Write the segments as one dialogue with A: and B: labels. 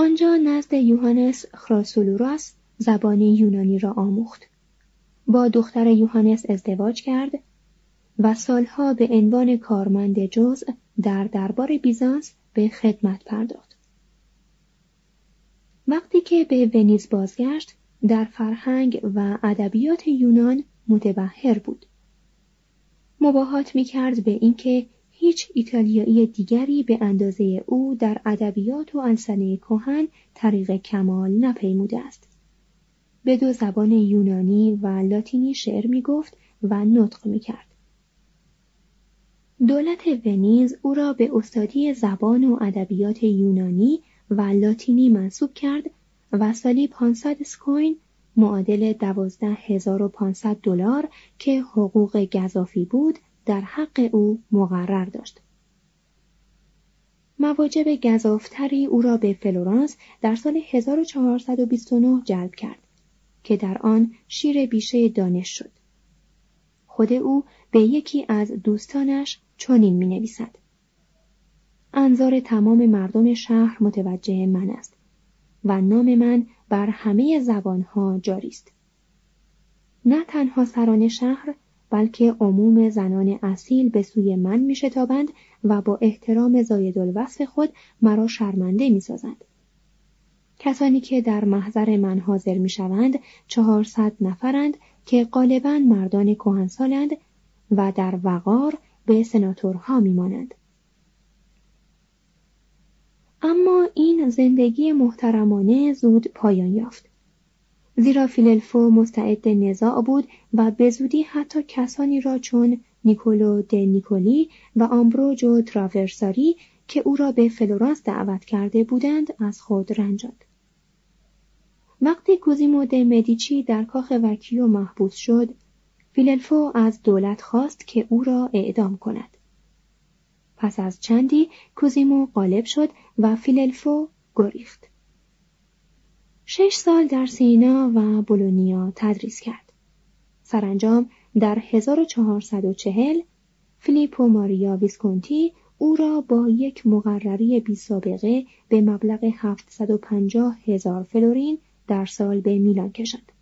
A: آنجا نزد یوهانس خراسولوراس زبان یونانی را آموخت. با دختر یوهانس ازدواج کرد و سالها به عنوان کارمند جزء در دربار بیزانس به خدمت پرداخت. وقتی که به ونیز بازگشت در فرهنگ و ادبیات یونان متبهر بود. مباهات می کرد به اینکه هیچ ایتالیایی دیگری به اندازه او در ادبیات و السنه کهن طریق کمال نپیموده است. به دو زبان یونانی و لاتینی شعر می گفت و نطق می کرد. دولت ونیز او را به استادی زبان و ادبیات یونانی و لاتینی منصوب کرد و سالی 500 سکوین معادل 12500 دلار که حقوق گذافی بود در حق او مقرر داشت. مواجب گذافتری او را به فلورانس در سال 1429 جلب کرد که در آن شیر بیشه دانش شد. خود او به یکی از دوستانش چنین می نویسد. انظار تمام مردم شهر متوجه من است و نام من بر همه زبانها جاری است. نه تنها سران شهر بلکه عموم زنان اصیل به سوی من می شتابند و با احترام زاید الوصف خود مرا شرمنده می سازند. کسانی که در محضر من حاضر می شوند چهارصد نفرند که غالبا مردان کهنسالند و در وقار به سناتورها می مانند. اما این زندگی محترمانه زود پایان یافت. زیرا فیللفو مستعد نزاع بود و به زودی حتی کسانی را چون نیکولو د نیکولی و آمبروجو تراورساری که او را به فلورانس دعوت کرده بودند از خود رنجاند. وقتی کوزیمو د مدیچی در کاخ وکیو محبوس شد، فیللفو از دولت خواست که او را اعدام کند. پس از چندی کوزیمو غالب شد و فیللفو گریخت. شش سال در سینا و بولونیا تدریس کرد. سرانجام در 1440 فیلیپو ماریا ویسکونتی او را با یک مقرری بی سابقه به مبلغ 750 هزار فلورین در سال به میلان کشاند.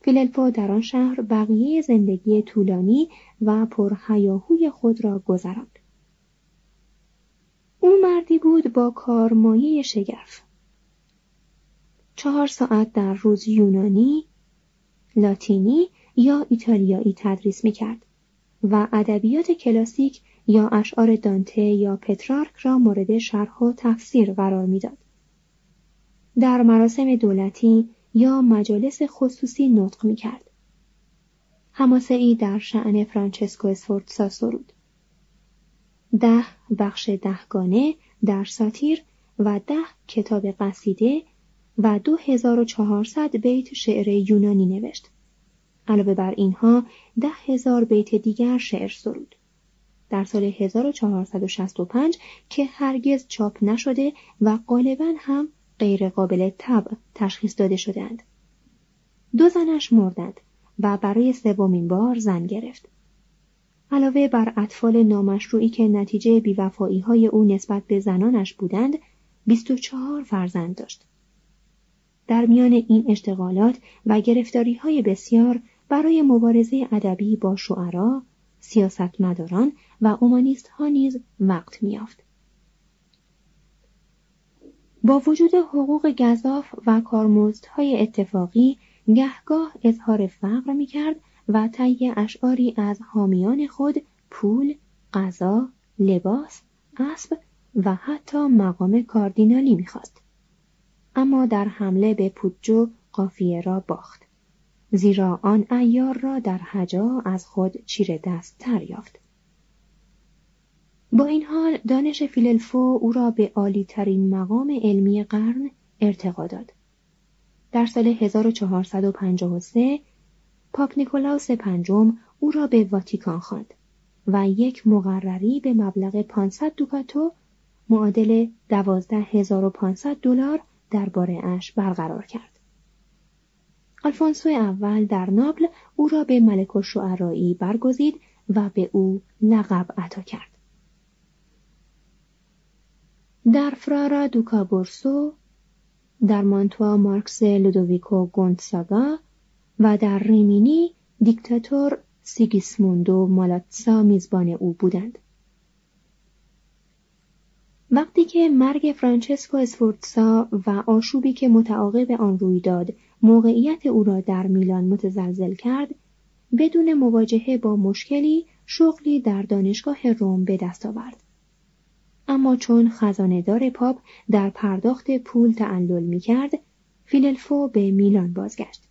A: فیللفو در آن شهر بقیه زندگی طولانی و پرهیاهوی خود را گذراند. او مردی بود با کارمایه شگرف. چهار ساعت در روز یونانی، لاتینی یا ایتالیایی تدریس می کرد و ادبیات کلاسیک یا اشعار دانته یا پترارک را مورد شرح و تفسیر قرار می‌داد. در مراسم دولتی یا مجالس خصوصی نطق می کرد. هماسه ای در شعن فرانچسکو اسفورتسا سرود. ده بخش دهگانه در ساتیر و ده کتاب قصیده و دو هزار و چهارصد بیت شعر یونانی نوشت. علاوه بر اینها ده هزار بیت دیگر شعر سرود. در سال 1465 که هرگز چاپ نشده و غالبا هم غیر قابل طبع تشخیص داده شدند. دو زنش مردند و برای سومین بار زن گرفت. علاوه بر اطفال نامشروعی که نتیجه بیوفایی های او نسبت به زنانش بودند، 24 فرزند داشت. در میان این اشتغالات و گرفتاری های بسیار برای مبارزه ادبی با شعرا، سیاستمداران و اومانیست ها نیز وقت میافت. با وجود حقوق گذاف و کارمزدهای اتفاقی گهگاه اظهار فقر می کرد و طی اشعاری از حامیان خود پول، غذا، لباس، اسب و حتی مقام کاردینالی می‌خواست. اما در حمله به پوجو قافیه را باخت. زیرا آن ایار را در حجا از خود چیر دست تر یافت. با این حال دانش فیللفو او را به عالی ترین مقام علمی قرن ارتقا داد. در سال 1453 پاپ نیکولاوس پنجم او را به واتیکان خواند و یک مقرری به مبلغ 500 دوکاتو معادل 12500 دلار درباره اش برقرار کرد. آلفونسو اول در ناپل او را به ملک و شعرایی برگزید و به او لقب عطا کرد. در فرارا دوکابورسو در مانتوا مارکس لودویکو گونتساگا و در ریمینی دیکتاتور سیگیسموندو مالاتسا میزبان او بودند. وقتی که مرگ فرانچسکو اسفورتسا و آشوبی که متعاقب آن روی داد موقعیت او را در میلان متزلزل کرد بدون مواجهه با مشکلی شغلی در دانشگاه روم به دست آورد. اما چون خزانهدار پاپ در پرداخت پول تعلل می کرد فیللفو به میلان بازگشت.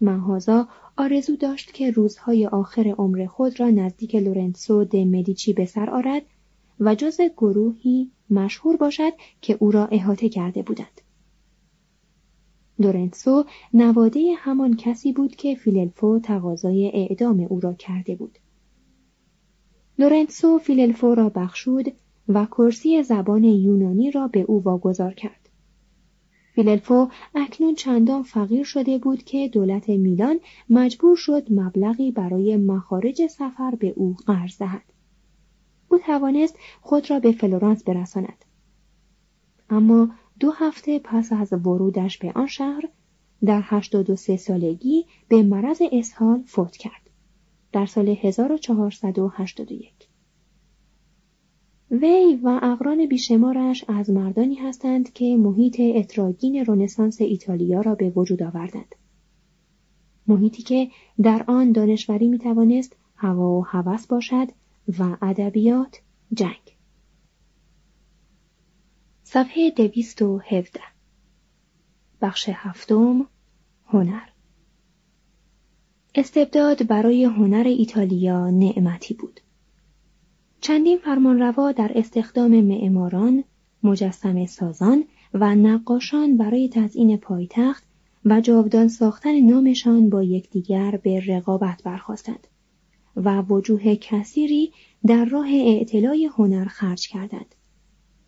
A: مع‌هذا آرزو داشت که روزهای آخر عمر خود را نزدیک لورنسو د مدیچی به سر آرد و جزء گروهی مشهور باشد که او را احاطه کرده بودند. لورنسو نواده همان کسی بود که فیللفو تقاضای اعدام او را کرده بود. لورنسو فیللفو را بخشود و کرسی زبان یونانی را به او واگذار کرد. فیللفو اکنون چندان فقیر شده بود که دولت میلان مجبور شد مبلغی برای مخارج سفر به او قرض دهد. او توانست خود را به فلورانس برساند. اما دو هفته پس از ورودش به آن شهر در 83 سالگی به مرض اسهال فوت کرد. در سال 1481 وی و اقران بیشمارش از مردانی هستند که محیط اتراگین رونسانس ایتالیا را به وجود آوردند. محیطی که در آن دانشوری می توانست هوا و هوس باشد و ادبیات جنگ. صفحه دویست و هفته بخش هفتم هنر استبداد برای هنر ایتالیا نعمتی بود. چندین فرمانروا در استخدام معماران، مجسم سازان و نقاشان برای تزیین پایتخت و جاودان ساختن نامشان با یکدیگر به رقابت برخواستند و وجوه کثیری در راه اعتلای هنر خرج کردند.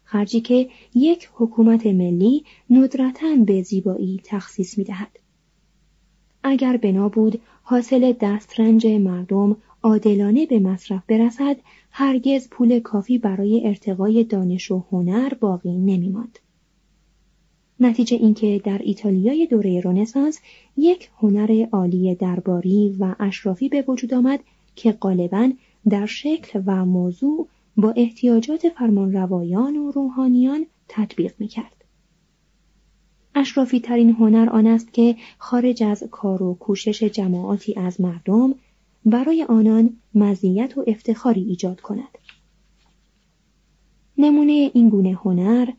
A: خرجی که یک حکومت ملی ندرتا به زیبایی تخصیص می دهد. اگر بنا بود حاصل دسترنج مردم عادلانه به مصرف برسد هرگز پول کافی برای ارتقای دانش و هنر باقی نمیماند. نتیجه اینکه در ایتالیای دوره رنسانس یک هنر عالی درباری و اشرافی به وجود آمد که غالبا در شکل و موضوع با احتیاجات فرمانروایان و روحانیان تطبیق می‌کرد. اشرافی ترین هنر آن است که خارج از کار و کوشش جماعاتی از مردم برای آنان مزیت و افتخاری ایجاد کند. نمونه این گونه هنر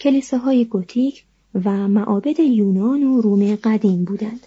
A: کلیساهای گوتیک و معابد یونان و روم قدیم بودند.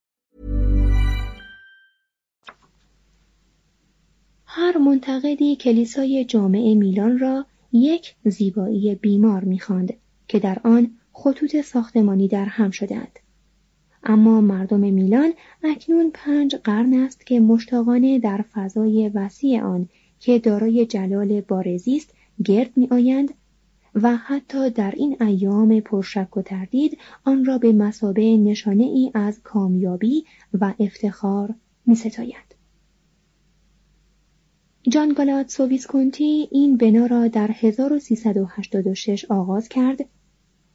A: هر منتقدی کلیسای جامع میلان را یک زیبایی بیمار می‌خواند که در آن خطوط ساختمانی در هم شدهاند. اما مردم میلان اکنون پنج قرن است که مشتاقانه در فضای وسیع آن که دارای جلال بارزی است گرد می آیند و حتی در این ایام پرشک و تردید آن را به مسابه نشانه ای از کامیابی و افتخار می ستایند. جان گالات سوویسکونتی این بنا را در 1386 آغاز کرد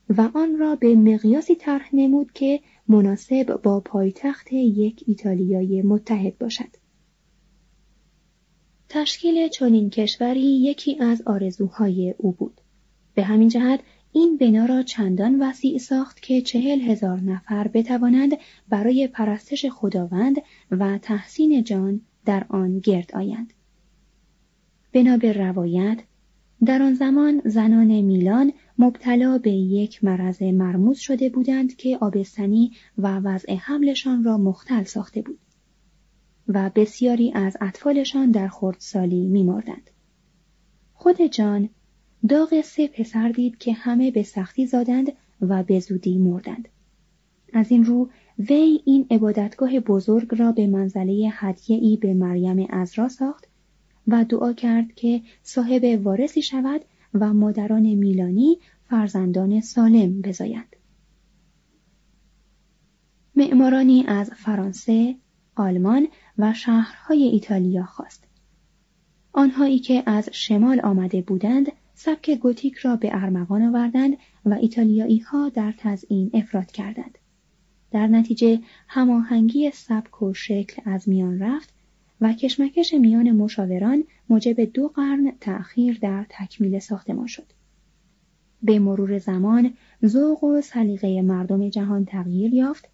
A: و آن را به مقیاسی طرح نمود که مناسب با پایتخت یک ایتالیای متحد باشد. تشکیل چنین کشوری یکی از آرزوهای او بود. به همین جهت این بنا را چندان وسیع ساخت که چهل هزار نفر بتوانند برای پرستش خداوند و تحسین جان در آن گرد آیند. بنا به روایت در آن زمان زنان میلان مبتلا به یک مرض مرموز شده بودند که آبستنی و وضع حملشان را مختل ساخته بود و بسیاری از اطفالشان در خردسالی میمردند. خود جان داغ سه پسر دید که همه به سختی زادند و به زودی مردند. از این رو وی این عبادتگاه بزرگ را به منزله ای به مریم ازرا ساخت و دعا کرد که صاحب وارثی شود و مادران میلانی فرزندان سالم بزایند. معمارانی از فرانسه، آلمان و شهرهای ایتالیا خواست. آنهایی که از شمال آمده بودند سبک گوتیک را به ارمغان آوردند و ایتالیایی ها در تزئین افراد کردند. در نتیجه هماهنگی سبک و شکل از میان رفت و کشمکش میان مشاوران موجب دو قرن تأخیر در تکمیل ساختمان شد. به مرور زمان ذوق و سلیقه مردم جهان تغییر یافت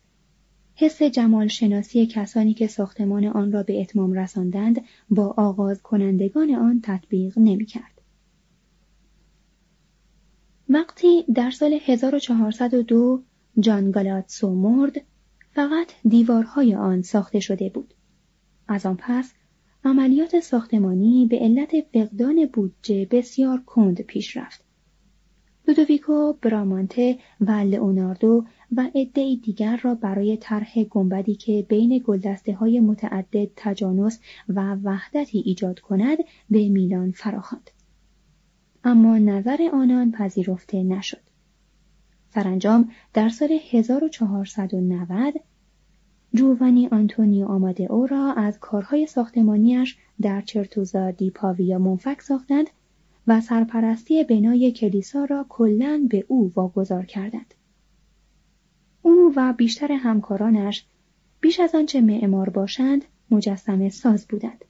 A: حس جمال شناسی کسانی که ساختمان آن را به اتمام رساندند با آغاز کنندگان آن تطبیق نمی کرد. وقتی در سال 1402 جان گالاتسو مرد فقط دیوارهای آن ساخته شده بود. از آن پس عملیات ساختمانی به علت فقدان بودجه بسیار کند پیش رفت. لودویکو برامانته و لئوناردو و عدهای دیگر را برای طرح گنبدی که بین گلدسته های متعدد تجانس و وحدتی ایجاد کند به میلان فراخواند. اما نظر آنان پذیرفته نشد. سرانجام در سال 1490 جوونی آنتونیو آماده او را از کارهای ساختمانیش در چرتوزا دی پاویا منفک ساختند و سرپرستی بنای کلیسا را کلا به او واگذار کردند. او و بیشتر همکارانش بیش از آنچه معمار باشند مجسمه ساز بودند.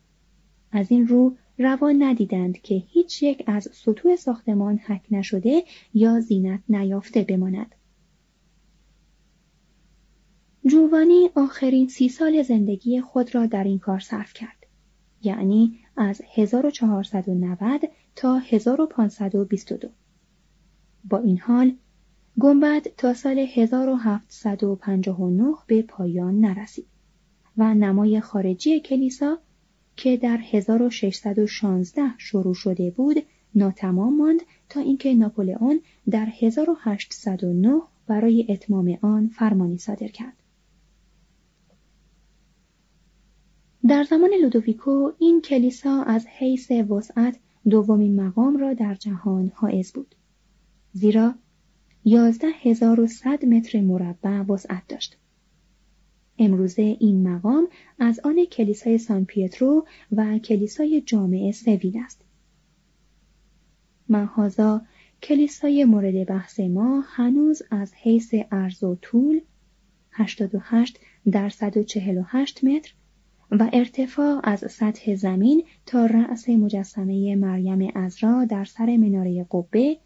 A: از این رو روا ندیدند که هیچ یک از سطوح ساختمان حک نشده یا زینت نیافته بماند. جوانی آخرین سی سال زندگی خود را در این کار صرف کرد. یعنی از 1490 تا 1522. با این حال گنبد تا سال 1759 به پایان نرسید و نمای خارجی کلیسا که در 1616 شروع شده بود ناتمام ماند تا اینکه ناپولئون در 1809 برای اتمام آن فرمانی صادر کرد. در زمان لودویکو این کلیسا از حیث وسعت دومین مقام را در جهان حائز بود. زیرا 11100 متر مربع وسعت داشت. امروزه این مقام از آن کلیسای سان پیترو و کلیسای جامعه سوید است. محازا کلیسای مورد بحث ما هنوز از حیث عرض و طول 88 در 148 متر و ارتفاع از سطح زمین تا رأس مجسمه مریم ازرا در سر مناره قبه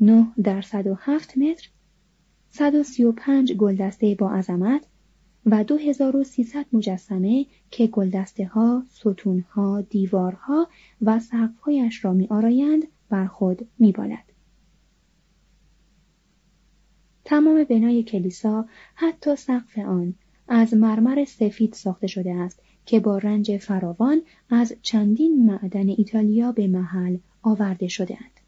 A: 9 در 107 متر 135 گلدسته با عظمت و 2300 مجسمه که گلدسته ها، ستون ها، دیوارها و سقفهایش را می آرایند بر خود می بالد. تمام بنای کلیسا حتی سقف آن از مرمر سفید ساخته شده است که با رنج فراوان از چندین معدن ایتالیا به محل آورده شدهاند.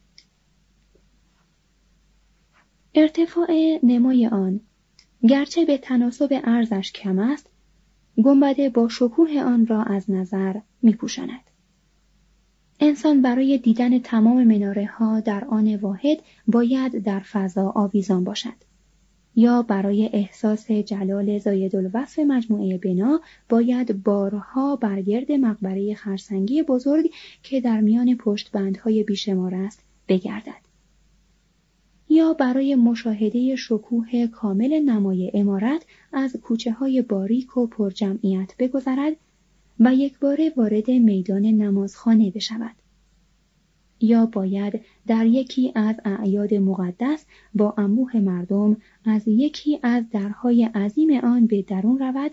A: ارتفاع نمای آن گرچه به تناسب ارزش کم است گنبده با شکوه آن را از نظر می انسان برای دیدن تمام مناره ها در آن واحد باید در فضا آویزان باشد. یا برای احساس جلال زاید الوصف مجموعه بنا باید بارها برگرد مقبره خرسنگی بزرگ که در میان پشتبندهای بیشمار است بگردد. یا برای مشاهده شکوه کامل نمای امارت از کوچه های باریک و پرجمعیت بگذرد و یک بار وارد میدان نمازخانه بشود. یا باید در یکی از اعیاد مقدس با انبوه مردم از یکی از درهای عظیم آن به درون رود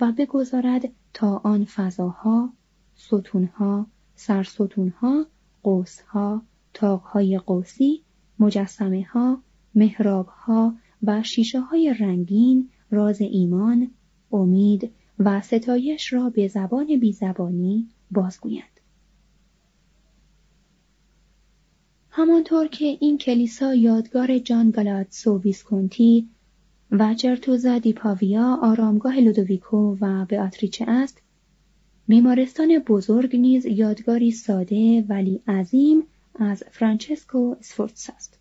A: و بگذارد تا آن فضاها، ستونها، سرستونها، قوسها، تاقهای قوسی، مجسمه ها، محراب ها و شیشه های رنگین راز ایمان، امید و ستایش را به زبان بیزبانی بازگویند. همانطور که این کلیسا یادگار جان گالاتسو ویسکونتی و چرتوزا دی پاویا آرامگاه لودویکو و beatrice است بیمارستان بزرگ نیز یادگاری ساده ولی عظیم از فرانچسکو اسفورتس است.